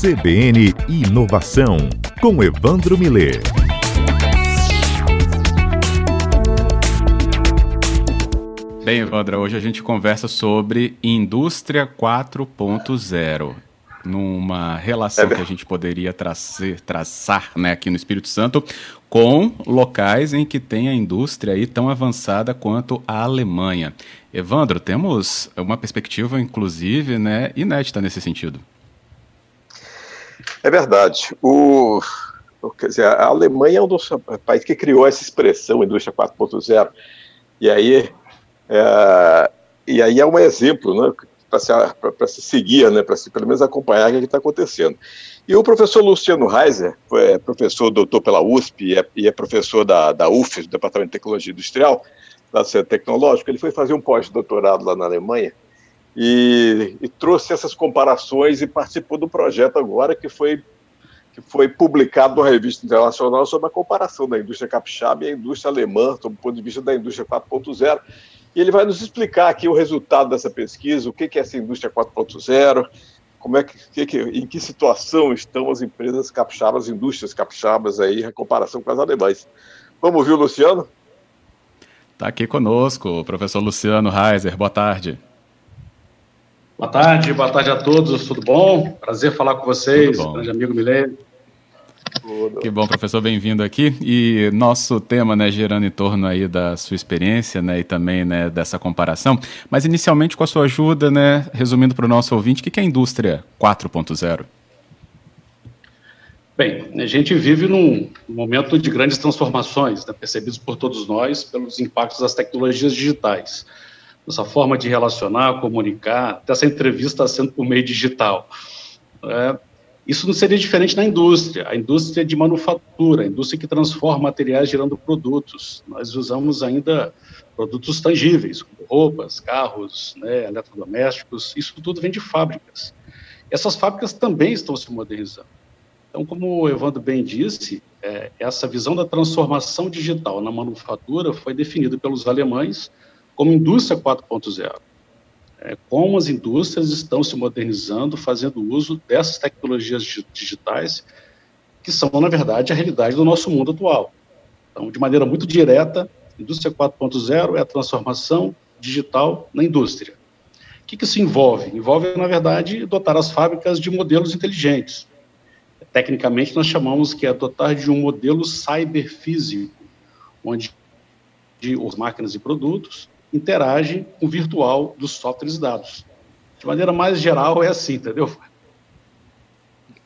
CBN Inovação, com Evandro Miller. Bem, Evandro, hoje a gente conversa sobre Indústria 4.0 numa relação é que a gente poderia trazer, traçar né, aqui no Espírito Santo com locais em que tem a indústria aí tão avançada quanto a Alemanha. Evandro, temos uma perspectiva, inclusive, né, inédita nesse sentido. É verdade. O, quer dizer, a Alemanha é um dos países que criou essa expressão indústria 4.0. E aí, é, e aí é um exemplo, né, para se, se seguir, né, para se pelo menos acompanhar o que está acontecendo. E o professor Luciano Reiser, é professor doutor pela USP e é, e é professor da, da UFES, do Departamento de Tecnologia Industrial, da Centro Tecnológico, ele foi fazer um pós-doutorado lá na Alemanha e, e, trouxe essas comparações e participou do projeto agora que foi que foi publicado na revista internacional sobre a comparação da indústria capixaba e a indústria alemã, sob o ponto de vista da indústria 4.0. E ele vai nos explicar aqui o resultado dessa pesquisa, o que é essa indústria 4.0, como é que, que, em que situação estão as empresas capixabas, as indústrias capixabas aí, em comparação com as alemãs. Vamos ouvir o Luciano? Está aqui conosco o professor Luciano Reiser. Boa tarde. Boa tarde, boa tarde a todos, tudo bom? Prazer falar com vocês, grande amigo Milene. Que bom, professor, bem-vindo aqui. E nosso tema, né, girando em torno aí da sua experiência, né, e também, né, dessa comparação. Mas inicialmente, com a sua ajuda, né, resumindo para o nosso ouvinte, o que é a indústria 4.0? Bem, a gente vive num momento de grandes transformações, né, percebidos por todos nós pelos impactos das tecnologias digitais nossa forma de relacionar, comunicar, essa entrevista sendo por meio digital. É, isso não seria diferente na indústria, a indústria de manufatura, a indústria que transforma materiais gerando produtos. Nós usamos ainda produtos tangíveis, como roupas, carros, né, eletrodomésticos, isso tudo vem de fábricas. Essas fábricas também estão se modernizando. Então, como o Evandro bem disse, é, essa visão da transformação digital na manufatura foi definida pelos alemães como indústria 4.0. É, como as indústrias estão se modernizando, fazendo uso dessas tecnologias digitais, que são, na verdade, a realidade do nosso mundo atual. Então, de maneira muito direta, indústria 4.0 é a transformação digital na indústria. O que, que isso envolve? Envolve, na verdade, dotar as fábricas de modelos inteligentes. Tecnicamente, nós chamamos que é dotar de um modelo cyberfísico, onde as máquinas e produtos interage com o virtual dos softwares e dados. De maneira mais geral, é assim, entendeu?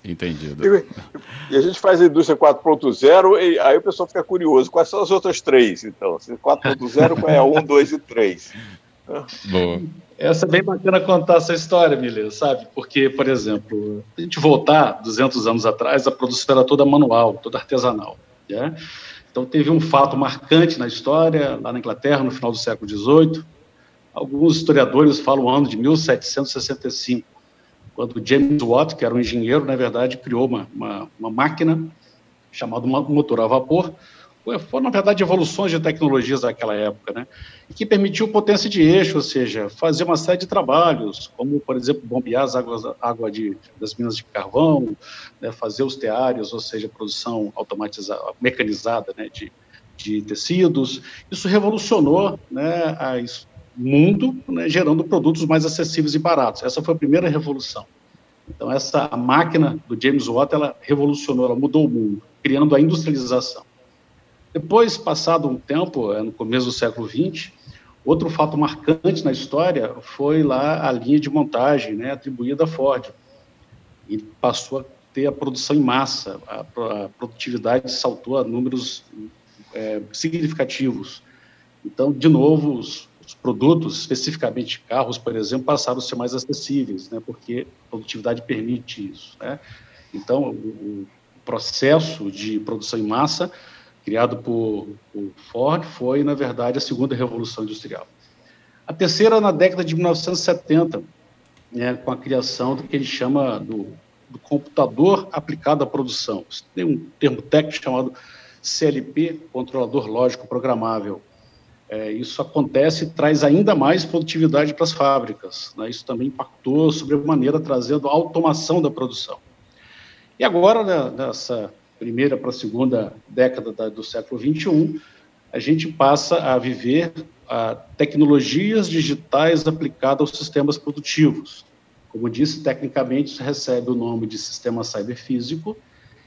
Entendido. E, e a gente faz a indústria 4.0 e aí o pessoal fica curioso. Quais são as outras três, então? 4.0, qual é a 1, 2 e 3? Boa. Essa é bem bacana contar essa história, Milena, sabe? Porque, por exemplo, se a gente voltar 200 anos atrás, a produção era toda manual, toda artesanal. Né? Então, teve um fato marcante na história, lá na Inglaterra, no final do século XVIII. Alguns historiadores falam o ano de 1765, quando James Watt, que era um engenheiro, na verdade, criou uma, uma, uma máquina chamada motor a vapor, foram, na verdade, evoluções de tecnologias daquela época, né? Que permitiu potência de eixo, ou seja, fazer uma série de trabalhos, como, por exemplo, bombear as águas água de, das minas de carvão, né, fazer os teários, ou seja, produção automatizada, mecanizada né, de, de tecidos. Isso revolucionou né, o mundo, né, gerando produtos mais acessíveis e baratos. Essa foi a primeira revolução. Então, essa máquina do James Watt, ela revolucionou, ela mudou o mundo, criando a industrialização. Depois, passado um tempo, é, no começo do século XX, outro fato marcante na história foi lá a linha de montagem né, atribuída à Ford. E passou a ter a produção em massa, a, produtividade saltou a números é, significativos. Então, de novo, os, os, produtos, especificamente carros, por exemplo, passaram a ser mais acessíveis, né, porque a produtividade permite isso. Né? Então, o, o processo de produção em massa criado por, por Ford, foi, na verdade, a segunda revolução industrial. A terceira, na década de 1970, né, com a criação do que ele chama do, do computador aplicado à produção. Tem um termo técnico chamado CLP, Controlador Lógico Programável. É, isso acontece e traz ainda mais produtividade para as fábricas. Né? Isso também impactou sobremaneira, trazendo automação da produção. E agora, né, nessa primeira para a segunda década da, do século XXI, a gente passa a viver a tecnologias digitais aplicadas aos sistemas produtivos. Como disse, tecnicamente isso recebe o nome de sistema cyberfísico.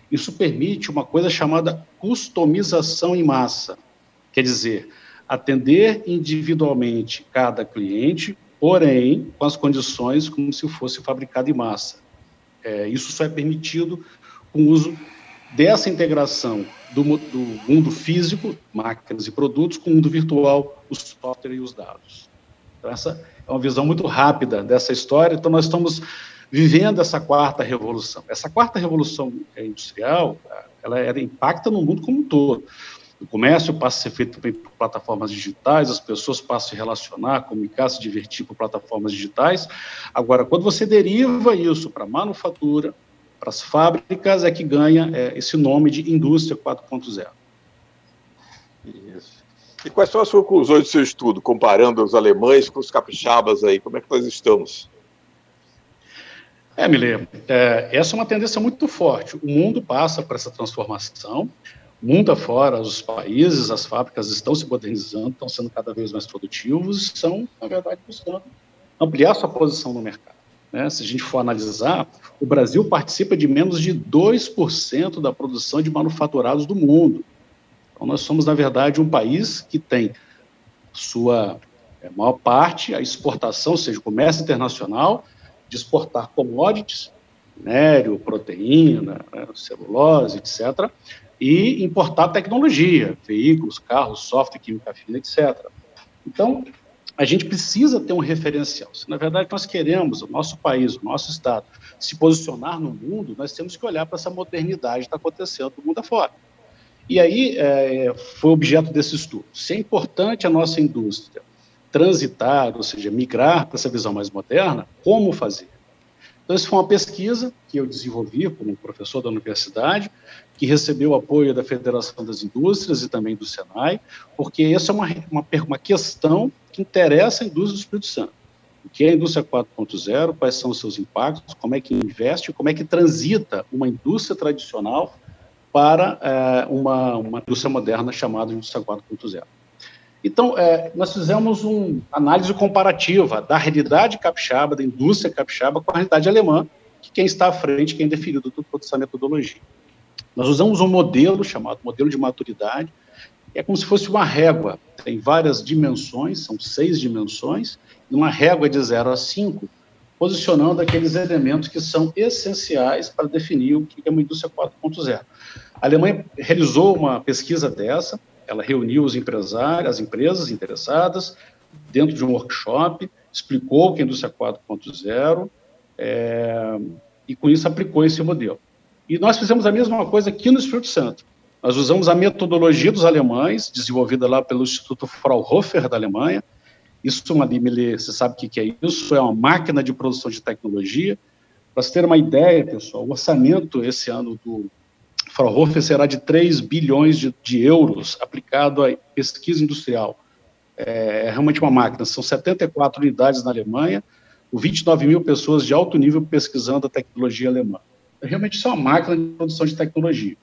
Isso permite uma coisa chamada customização em massa, quer dizer, atender individualmente cada cliente, porém com as condições como se fosse fabricado em massa. É, isso só é permitido com o uso dessa integração do, do, mundo físico, máquinas e produtos, com o mundo virtual, o software e os dados. Então, essa é uma visão muito rápida dessa história. Então, nós estamos vivendo essa quarta revolução. Essa quarta revolução industrial, ela, ela impacta no mundo como um todo. O comércio passa a ser feito por plataformas digitais, as pessoas passam a se relacionar, comunicar, se divertir por plataformas digitais. Agora, quando você deriva isso para manufatura, para as fábricas, é que ganha é, esse nome de indústria 4.0. Isso. E quais são as conclusões do seu estudo, comparando os alemães com os capixabas aí? Como é que nós estamos? É, Mile, é, essa é uma tendência muito forte. O mundo passa por essa transformação mundo afora, os países, as fábricas estão se modernizando, estão sendo cada vez mais produtivos, estão, na verdade, buscando ampliar sua posição no mercado. Né? Se a gente for analisar, o Brasil participa de menos de 2% da produção de manufaturados do mundo. Então, nós somos, na verdade, um país que tem sua é, maior parte, a exportação, ou seja, o comércio internacional, de exportar commodities, minério, proteína, né, celulose, etc., e importar tecnologia, veículos, carros, software, química fina, etc. Então, a gente precisa ter um referencial. Se, na verdade, nós queremos, o nosso país, o nosso Estado, se posicionar no mundo, nós temos que olhar para essa modernidade que está acontecendo no mundo afora. E aí é, foi objeto desse estudo. Se é importante a nossa indústria transitar, ou seja, migrar para essa visão mais moderna, como fazer? Então, isso foi uma pesquisa que eu desenvolvi como professor da universidade, que recebeu apoio da Federação das Indústrias e também do Senai, porque essa é uma, uma, uma questão que interessa a indústria do Espírito Santo. O que é a indústria 4.0, quais são os seus impactos, como é que investe, como é que transita uma indústria tradicional para é, uma, uma indústria moderna chamada indústria 4.0. Então, é, nós fizemos uma análise comparativa da realidade capixaba, da indústria capixaba, com a realidade alemã, que quem está à frente, quem definiu toda essa metodologia. Nós usamos um modelo chamado modelo de maturidade, é como se fosse uma régua, tem várias dimensões, são seis dimensões, uma régua de 0 a 5, posicionando aqueles elementos que são essenciais para definir o que é uma indústria 4.0. A Alemanha realizou uma pesquisa dessa, ela reuniu os empresários, as empresas interessadas, dentro de um workshop, explicou que a indústria 4.0 é, e com isso aplicou esse modelo. E nós fizemos a mesma coisa aqui no Espírito Santo. Nós usamos a metodologia dos alemães, desenvolvida lá pelo Instituto Fraunhofer da Alemanha. Isso, Madimele, você sabe o que é isso? É uma máquina de produção de tecnologia. Para você ter uma ideia, pessoal, o orçamento esse ano do Fraunhofer será de 3 bilhões de, de euros aplicado à pesquisa industrial. É, é, realmente uma máquina. São 74 unidades na Alemanha, com 29 mil pessoas de alto nível pesquisando a tecnologia alemã. É, realmente isso é uma máquina de produção de tecnologia.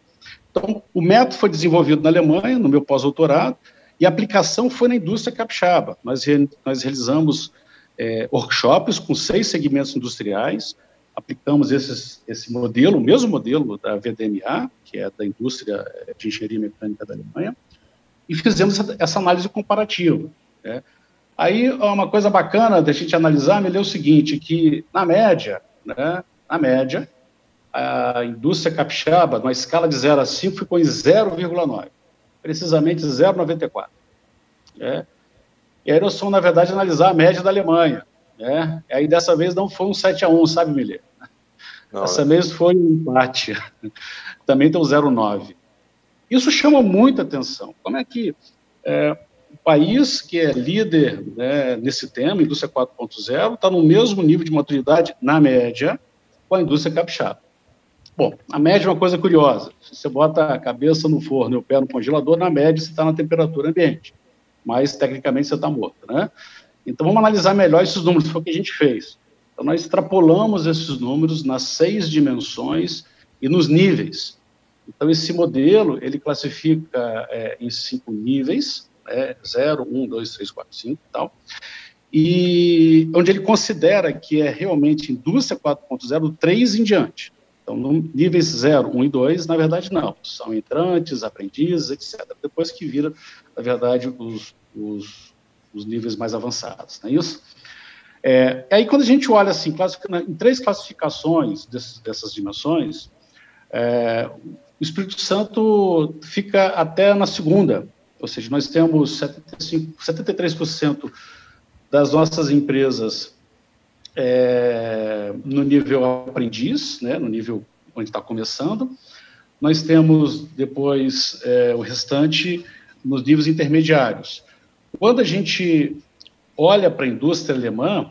Então, o método foi desenvolvido na Alemanha, no meu pós-doutorado, e a aplicação foi na indústria capixaba. Nós, re, nós realizamos é, workshops com seis segmentos industriais, aplicamos esses, esse modelo, o mesmo modelo da VDMA, que é da indústria de engenharia mecânica da Alemanha, e fizemos essa, análise comparativa. Né? Aí, uma coisa bacana da gente analisar, me leu o seguinte, que, na média, né, na média, a indústria capixaba, numa escala de 0 a 5, ficou em 0,9, precisamente 0,94. Né? E aí nós fomos, na verdade, analisar a média da Alemanha. Né? E aí dessa vez não foi um 7 a 1 sabe, Milê? Dessa vez foi um empate. Também tem o 0,9. Isso chama muita atenção. Como é que é, o país que é líder né, nesse tema, indústria 4.0, está no mesmo nível de maturidade, na média, com a indústria capixaba? Bom, a média é uma coisa curiosa. Se você bota a cabeça no forno e o pé no congelador, na média você está na temperatura ambiente. Mas, tecnicamente, você está morto, né? Então, vamos analisar melhor esses números, foi o que a gente fez. Então, nós extrapolamos esses números nas seis dimensões e nos níveis. Então, esse modelo, ele classifica é, em cinco níveis, né, 0, 1, 2, 3, 4, 5 e tal, e onde ele considera que é realmente indústria 4.0 3 em diante. Então, níveis 0, 1 e 2, na verdade, não. São entrantes, aprendizes, etc. Depois que vira, na verdade, os, os, os níveis mais avançados, não é isso? É, aí, quando a gente olha assim, em três classificações desses, dessas dimensões, é, o Espírito Santo fica até na segunda, ou seja, nós temos 75, 73% das nossas empresas é, no nível aprendiz, né, no nível onde está começando. Nós temos depois é, o restante nos níveis intermediários. Quando a gente olha para a indústria alemã,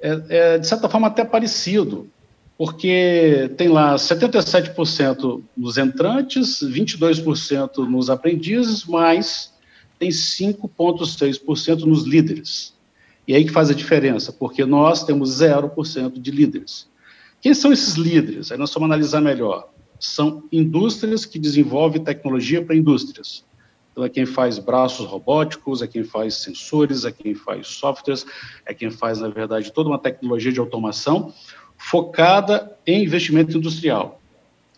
é, é, de certa forma até parecido, porque tem lá 77% nos entrantes, 22% nos aprendizes, mas tem 5,6% nos líderes. E aí que faz a diferença, porque nós temos 0% de líderes. Quem são esses líderes? Aí nós vamos analisar melhor. São indústrias que desenvolvem tecnologia para indústrias. Então, é quem faz braços robóticos, é quem faz sensores, é quem faz softwares, é quem faz, na verdade, toda uma tecnologia de automação focada em investimento industrial.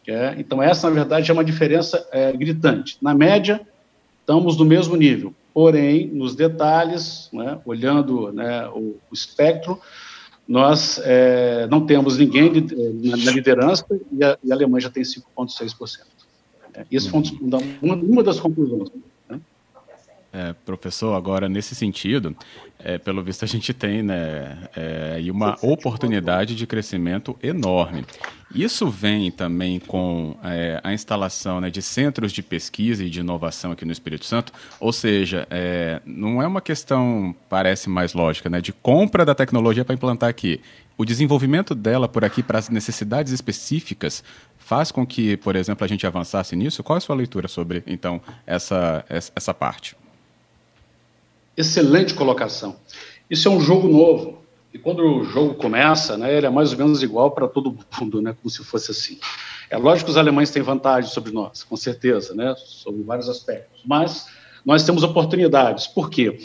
É? Então, essa, na verdade, é uma diferença é, gritante. Na média, estamos no mesmo nível. Porém, nos detalhes, né, olhando né, o, o, espectro, nós é, não temos ninguém de, na, na, liderança e a, e a, Alemanha já tem 5,6%. É, isso foi uma, uma das conclusões. É, professor, agora nesse sentido, é, pelo visto a gente tem né, é, uma oportunidade de crescimento enorme. Isso vem também com é, a instalação né, de centros de pesquisa e de inovação aqui no Espírito Santo, ou seja, é, não é uma questão, parece mais lógica, né, de compra da tecnologia para implantar aqui. O desenvolvimento dela por aqui para as necessidades específicas faz com que, por exemplo, a gente avançasse nisso? Qual é a sua leitura sobre, então, essa, essa parte? Excelente colocação. Isso é um jogo novo. E quando o jogo começa, né, ele é mais ou menos igual para todo mundo, né, como se fosse assim. É lógico que os alemães têm vantagem sobre nós, com certeza, né, sobre vários aspectos. Mas nós temos oportunidades. Por quê?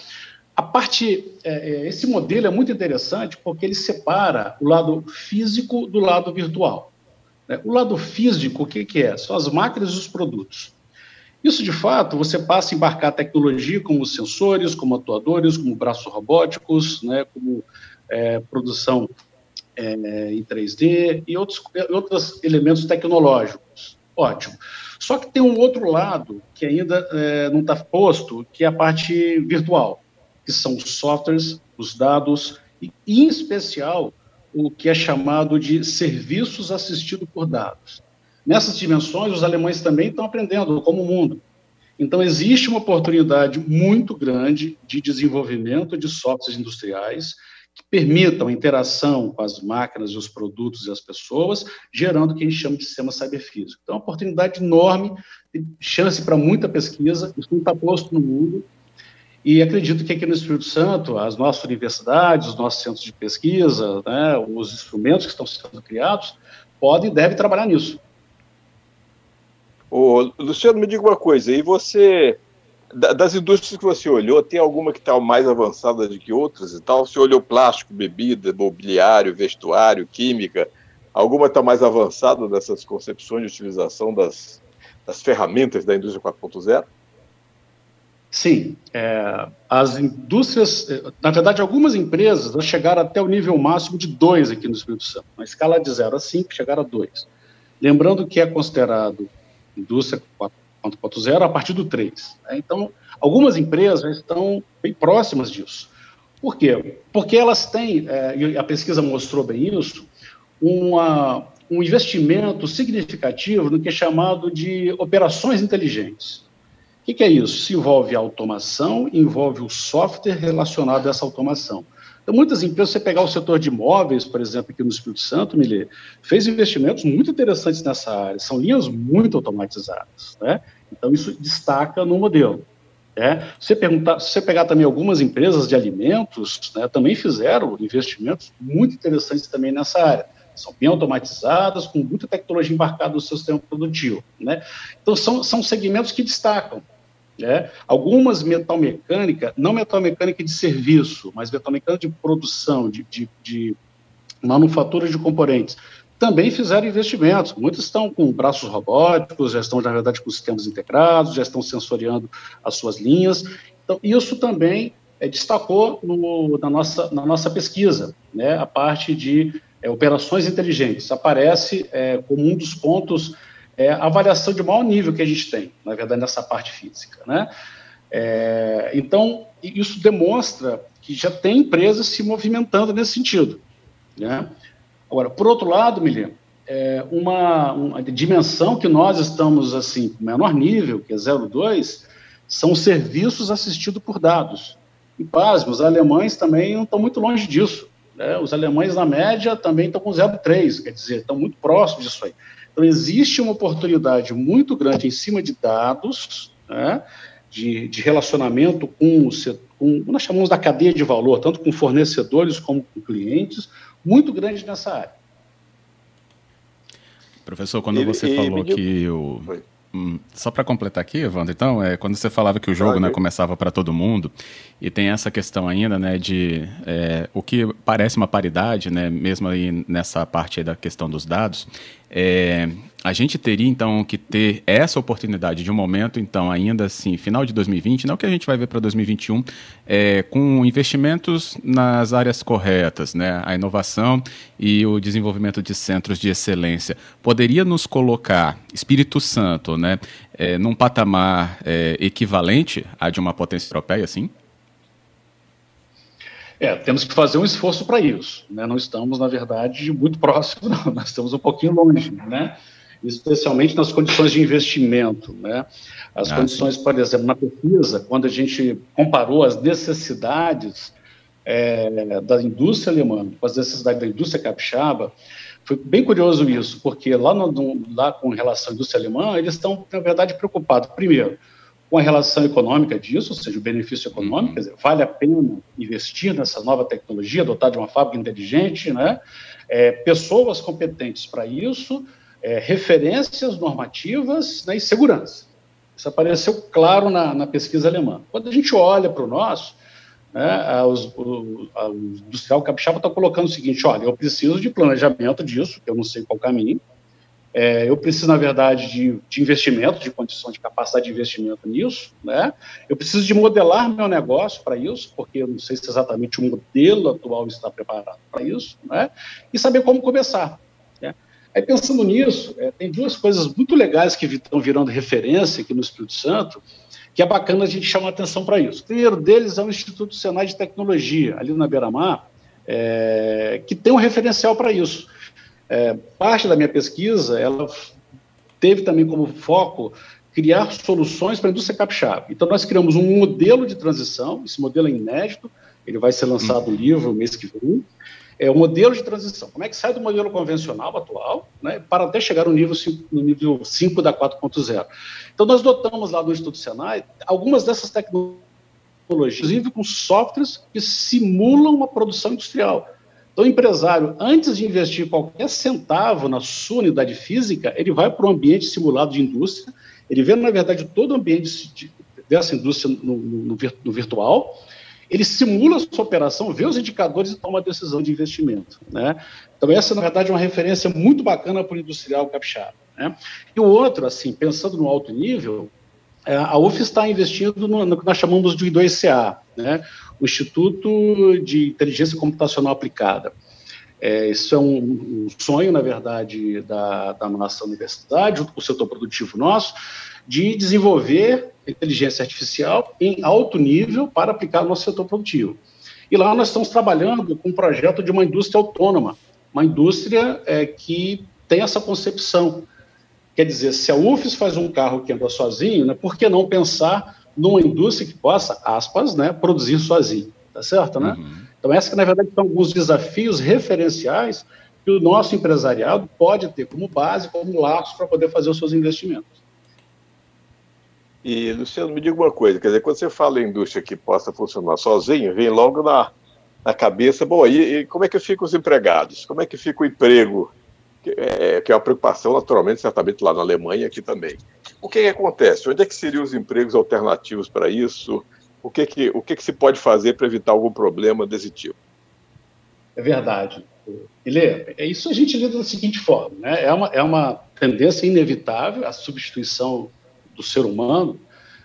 A parte, é, é esse modelo é muito interessante porque ele separa o lado físico do lado virtual. Né? O lado físico, o que, que é? São as máquinas e os produtos. Isso, de fato, você passa a embarcar tecnologia como sensores, como atuadores, como braços robóticos, né, como é, produção é, em 3D e outros, outros elementos tecnológicos. Ótimo. Só que tem um outro lado que ainda é, não está posto, que é a parte virtual, que são os softwares, os dados e, em especial, o que é chamado de serviços assistidos por dados. Nessas dimensões, os alemães também estão aprendendo como o mundo. Então, existe uma oportunidade muito grande de desenvolvimento de softwares industriais que permitam a interação com as máquinas e os produtos e as pessoas, gerando o que a gente chama de sistema cyberfísico. Então, é uma oportunidade enorme, chance para muita pesquisa, isso não está posto no mundo, e acredito que aqui no Espírito Santo, as nossas universidades, os nossos centros de pesquisa, né, os instrumentos que estão sendo criados, podem e devem trabalhar nisso. Ô, Luciano, me diga uma coisa, e você, das indústrias que você olhou, tem alguma que está mais avançada do que outras e tal? Você olhou plástico, bebida, mobiliário, vestuário, química, alguma está mais avançada dessas concepções de utilização das, das ferramentas da indústria 4.0? Sim, é, as indústrias, na verdade, algumas empresas chegaram até o nível máximo de 2 aqui no Espírito Santo, uma escala de 0 a 5, chegaram a 2. Lembrando que é considerado indústria 4.0 a partir do 3. Né? Então, algumas empresas estão bem próximas disso. Por quê? Porque elas têm, é, e a pesquisa mostrou bem isso, uma, um investimento significativo no que é chamado de operações inteligentes. O que, que é isso? Se envolve automação, envolve o software relacionado a essa automação. Então, muitas empresas, você pegar o setor de imóveis, por exemplo, aqui no Espírito Santo, Milê, fez investimentos muito interessantes nessa área, são linhas muito automatizadas, né? Então, isso destaca no modelo. Né? Se, perguntar, se você pegar também algumas empresas de alimentos, né, também fizeram investimentos muito interessantes também nessa área. são bem automatizadas, com muita tecnologia embarcada no seu sistema produtivo. Né? Então, são, são segmentos que destacam. Né? Algumas metal mecânica, não metal mecânica de serviço, mas metal mecânica de produção, de, de, de manufatura de componentes, também fizeram investimentos. Muitos estão com braços robóticos, já estão, na verdade, com sistemas integrados, já estão sensoriando as suas linhas. Então, isso também é, destacou no, na, nossa, na nossa pesquisa, né? a parte de é, operações inteligentes. Aparece é, como um dos pontos é, avaliação de maior nível que a gente tem, na verdade, nessa parte física. Né? É, então, isso demonstra que já tem empresas se movimentando nesse sentido. Né? Agora, por outro lado, Milena, é uma, uma, dimensão que nós estamos, assim, menor nível, que é 0,2, são serviços assistidos por dados. E, pasme, os alemães também não estão muito longe disso. Né? Os alemães, na média, também estão com 0,3, quer dizer, estão muito próximos disso aí. Então, existe uma oportunidade muito grande em cima de dados, né? de, de, relacionamento com, com, nós chamamos da cadeia de valor, tanto com fornecedores como com clientes, muito grande nessa área. Professor, quando você e, falou e, que o. Hum, só para completar aqui, Evandro, então, é, quando você falava que o jogo né, começava para todo mundo, e tem essa questão ainda né, de é, o que parece uma paridade, né, mesmo aí nessa parte aí da questão dos dados, é, a gente teria então que ter essa oportunidade de um momento, então, ainda assim, final de 2020, não que a gente vai ver para 2021, é, com investimentos nas áreas corretas, né, a inovação e o desenvolvimento de centros de excelência, poderia nos colocar, Espírito Santo, né, é, num patamar é, equivalente a de uma potência europeia, assim? É, temos que fazer um esforço para isso. Né? Não estamos, na verdade, muito próximos, não. Nós estamos um pouquinho longe, né? Especialmente nas condições de investimento. Né? As ah, condições, sim. por exemplo, na pesquisa, quando a gente comparou as necessidades é, da indústria alemã com as necessidades da indústria capixaba, foi bem curioso isso, porque lá, no, lá com relação à indústria alemã, eles estão, na verdade, preocupados, primeiro, com a relação econômica disso, ou seja, o benefício econômico, uhum. quer dizer, vale a pena investir nessa nova tecnologia, dotar de uma fábrica inteligente, né? É, pessoas competentes para isso, é, referências normativas né, e segurança. Isso apareceu claro na, na pesquisa alemã. Quando a gente olha para o nosso, né, os, o, o industrial capixaba está colocando o seguinte, olha, eu preciso de planejamento disso, eu não sei qual caminho, é, eu preciso, na verdade, de, de, investimento, de condições de capacidade de investimento nisso, né? Eu preciso de modelar meu negócio para isso, porque eu não sei se exatamente o modelo atual está preparado para isso, né? E saber como começar. Aí, pensando nisso, é, tem duas coisas muito legais que estão virando referência aqui no Espírito Santo, que é bacana a gente chamar atenção para isso. O primeiro deles é o Instituto Senai de Tecnologia, ali na Beira-Mar, é, que tem um referencial para isso. É, parte da minha pesquisa, ela teve também como foco criar soluções para a indústria capixaba. Então, nós criamos um modelo de transição, esse modelo é inédito, ele vai ser lançado no livro mês que vem, é o modelo de transição. Como é que sai do modelo convencional atual, né, para até chegar no nível 5, no nível 5 da 4.0. Então, nós dotamos lá no Instituto Senai algumas dessas tecnologias, inclusive com softwares que simulam uma produção industrial. Então, o empresário, antes de investir qualquer centavo na sua unidade física, ele vai para um ambiente simulado de indústria, ele vê, na verdade, todo o ambiente dessa indústria no, no, no virtual, ele simula a sua operação, vê os indicadores e toma a decisão de investimento. Né? Então, essa, na verdade, é uma referência muito bacana para o industrial capixaba. Né? E o outro, assim, pensando no alto nível, é, a UF está investindo no, no, que nós chamamos de I2CA, né? o Instituto de Inteligência Computacional Aplicada. É, isso é um, um, sonho, na verdade, da, da nossa universidade, junto com o setor produtivo nosso, de desenvolver inteligência artificial em alto nível para aplicar no nosso setor produtivo. E lá nós estamos trabalhando com um projeto de uma indústria autônoma, uma indústria é, que tem essa concepção. Quer dizer, se a UFES faz um carro que anda sozinho, né, por que não pensar numa indústria que possa, aspas, né, produzir sozinho, tá certo, né? Uhum. Então, esses que, na verdade, são alguns desafios referenciais que o nosso empresariado pode ter como base, como laço para poder fazer os seus investimentos. E, Luciano, me diga uma coisa, quer dizer, quando você fala em indústria que possa funcionar sozinha, vem logo na, na cabeça, bom, e, e, como é que ficam os empregados? Como é que fica o emprego? Que é, que é uma preocupação, naturalmente, certamente lá na Alemanha aqui também. O que, que acontece? Onde é que seriam os empregos alternativos para isso? O que, que, o que, que se pode fazer para evitar algum problema desse tipo? É verdade. Ele, é isso a gente lida da seguinte forma, né? É uma, é uma tendência inevitável a substituição do ser humano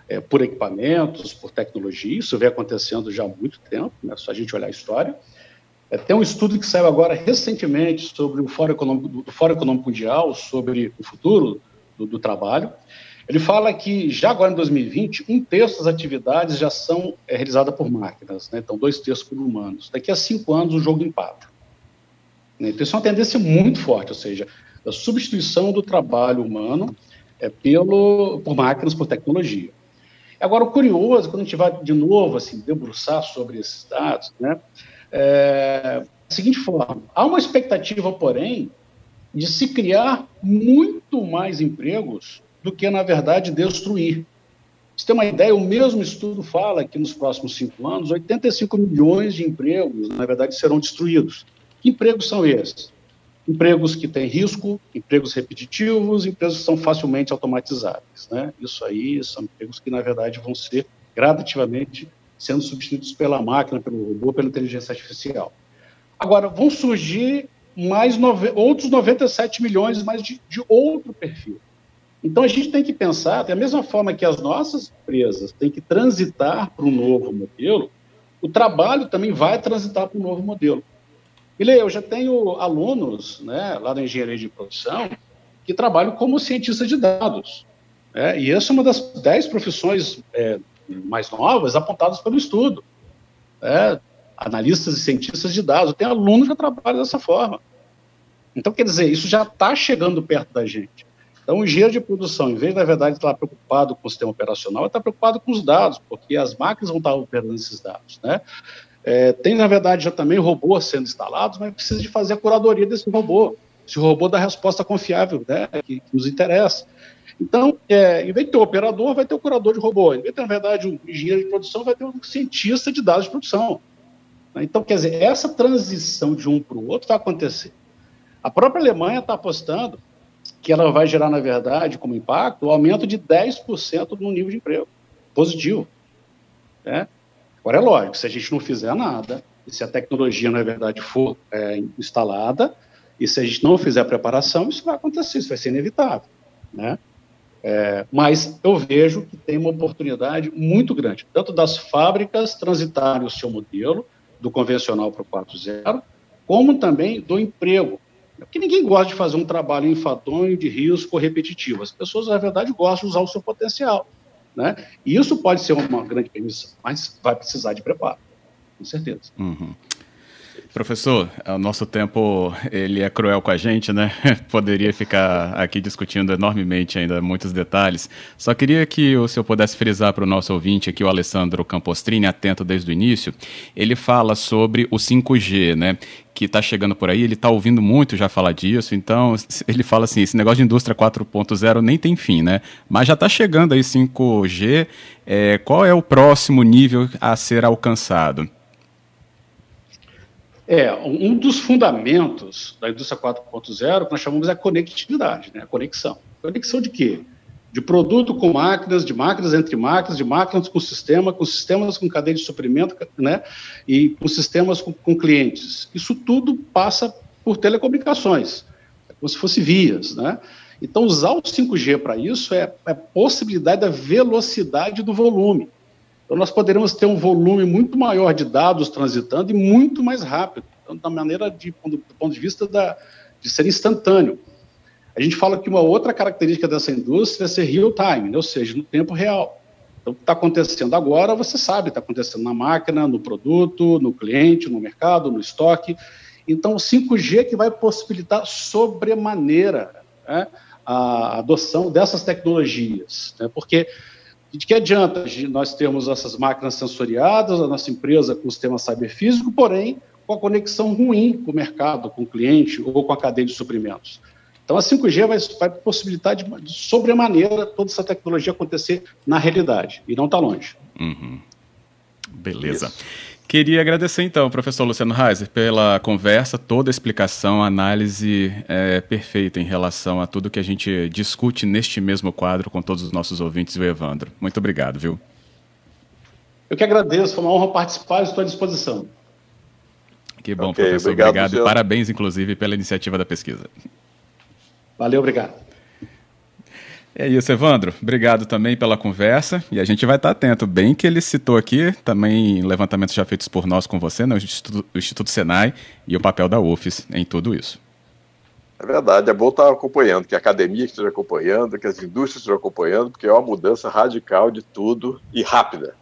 é, por equipamentos, por tecnologia. Isso vem acontecendo já há muito tempo, né? só a gente olhar a história. É, tem um estudo que saiu agora recentemente sobre o Fórum Econômico, do Fórum Econômico Mundial, sobre o futuro do, do trabalho. Ele fala que já agora em 2020, um terço das atividades já são é, realizadas por máquinas, né? então dois terços por humanos. Daqui a cinco anos o jogo empata. Então isso é uma tendência muito forte, ou seja, a substituição do trabalho humano é, pelo, por máquinas, por tecnologia. Agora, o curioso, quando a gente vai de novo assim, debruçar sobre esses dados, né, é a seguinte forma: há uma expectativa, porém, de se criar muito mais empregos do que, na verdade, destruir. Você tem uma ideia, o mesmo estudo fala que nos próximos cinco anos, 85 milhões de empregos, na verdade, serão destruídos. Que empregos são esses? Empregos que têm risco, empregos repetitivos, empregos que são facilmente automatizáveis. Né? Isso aí são empregos que, na verdade, vão ser gradativamente sendo substituídos pela máquina, pelo robô, pela inteligência artificial. Agora, vão surgir mais nove, outros 97 milhões mais de, de outro perfil. Então, a gente tem que pensar, da mesma forma que as nossas empresas têm que transitar para um novo modelo, o trabalho também vai transitar para um novo modelo. Ele, eu já tenho alunos né, lá da engenharia de produção que trabalham como cientistas de dados. Né, e essa é uma das dez profissões é, mais novas apontadas pelo estudo. Né, analistas e cientistas de dados. Tem alunos que trabalham dessa forma. Então, quer dizer, isso já está chegando perto da gente. Então, o engenheiro de produção, em vez, na verdade, estar preocupado com o sistema operacional, está preocupado com os dados, porque as máquinas vão estar operando esses dados. Né? É, tem, na verdade, já também robôs sendo instalados, mas precisa de fazer a curadoria desse robô. Se o robô dá a resposta confiável, né, que, que nos interessa. Então, é, em vez de ter o operador, vai ter o curador de robô. Em vez de ter, na verdade, um engenheiro de produção, vai ter um cientista de dados de produção. Então, quer dizer, essa transição de um para o outro está acontecendo. A própria Alemanha está apostando que ela vai gerar, na verdade, como impacto, o aumento de 10% no nível de emprego positivo. Né? Agora, é lógico, se a gente não fizer nada, e se a tecnologia, na verdade, for é, instalada, e se a gente não fizer a preparação, isso vai acontecer, isso vai ser inevitável. Né? É, mas eu vejo que tem uma oportunidade muito grande, tanto das fábricas transitarem o seu modelo, do convencional para o 4.0, como também do emprego. Porque ninguém gosta de fazer um trabalho enfadonho, de risco repetitivo. As pessoas, na verdade, gostam de usar o seu potencial. Né? E isso pode ser uma grande permissão, mas vai precisar de preparo, com certeza. Uhum. Professor, o nosso tempo ele é cruel com a gente, né? Poderia ficar aqui discutindo enormemente ainda muitos detalhes. Só queria que o senhor pudesse frisar para o nosso ouvinte aqui, o Alessandro Campostrini, atento desde o início. Ele fala sobre o 5G, né? que está chegando por aí, ele está ouvindo muito já falar disso, então ele fala assim, esse negócio de indústria 4.0 nem tem fim, né? Mas já está chegando aí 5G, é, qual é o próximo nível a ser alcançado? É, um dos fundamentos da indústria 4.0 que nós chamamos é a conectividade, né? A conexão. Conexão de quê? De produto com máquinas, de máquinas entre máquinas, de máquinas com sistema, com sistemas com cadeia de suprimento, né? E com sistemas com, com clientes. Isso tudo passa por telecomunicações, é como se fosse vias, né? Então, usar o 5G para isso é, é a possibilidade da velocidade do volume. Então, nós poderemos ter um volume muito maior de dados transitando e muito mais rápido, então, da maneira de, do ponto de vista da, de ser instantâneo. A gente fala que uma outra característica dessa indústria é ser real time, né? ou seja, no tempo real. Então, o que está acontecendo agora, você sabe, está acontecendo na máquina, no produto, no cliente, no mercado, no estoque. Então, o 5G que vai possibilitar sobremaneira né, a adoção dessas tecnologias, né? porque de que adianta nós termos essas máquinas sensoriadas, a nossa empresa com o sistema cyberfísico, porém com a conexão ruim com o mercado, com o cliente ou com a cadeia de suprimentos. Então a 5G vai, vai possibilitar de, de sobremaneira toda essa tecnologia acontecer na realidade, e não está longe. Uhum. Beleza. Isso. Queria agradecer então, professor Luciano Reiser, pela conversa, toda a explicação, análise é, perfeita em relação a tudo que a gente discute neste mesmo quadro com todos os nossos ouvintes e o Evandro. Muito obrigado, viu? Eu que agradeço, foi uma honra participar e estou à disposição. Que bom, okay, professor. Obrigado. obrigado e parabéns, inclusive, pela iniciativa da pesquisa. Valeu, obrigado. É isso, Evandro. Obrigado também pela conversa. E a gente vai estar atento. Bem que ele citou aqui também levantamentos já feitos por nós com você, né, o, Instituto, o Instituto Senai e o papel da UFES em tudo isso. É verdade, é bom estar acompanhando, que a academia esteja acompanhando, que as indústrias estejam acompanhando, porque é uma mudança radical de tudo e rápida.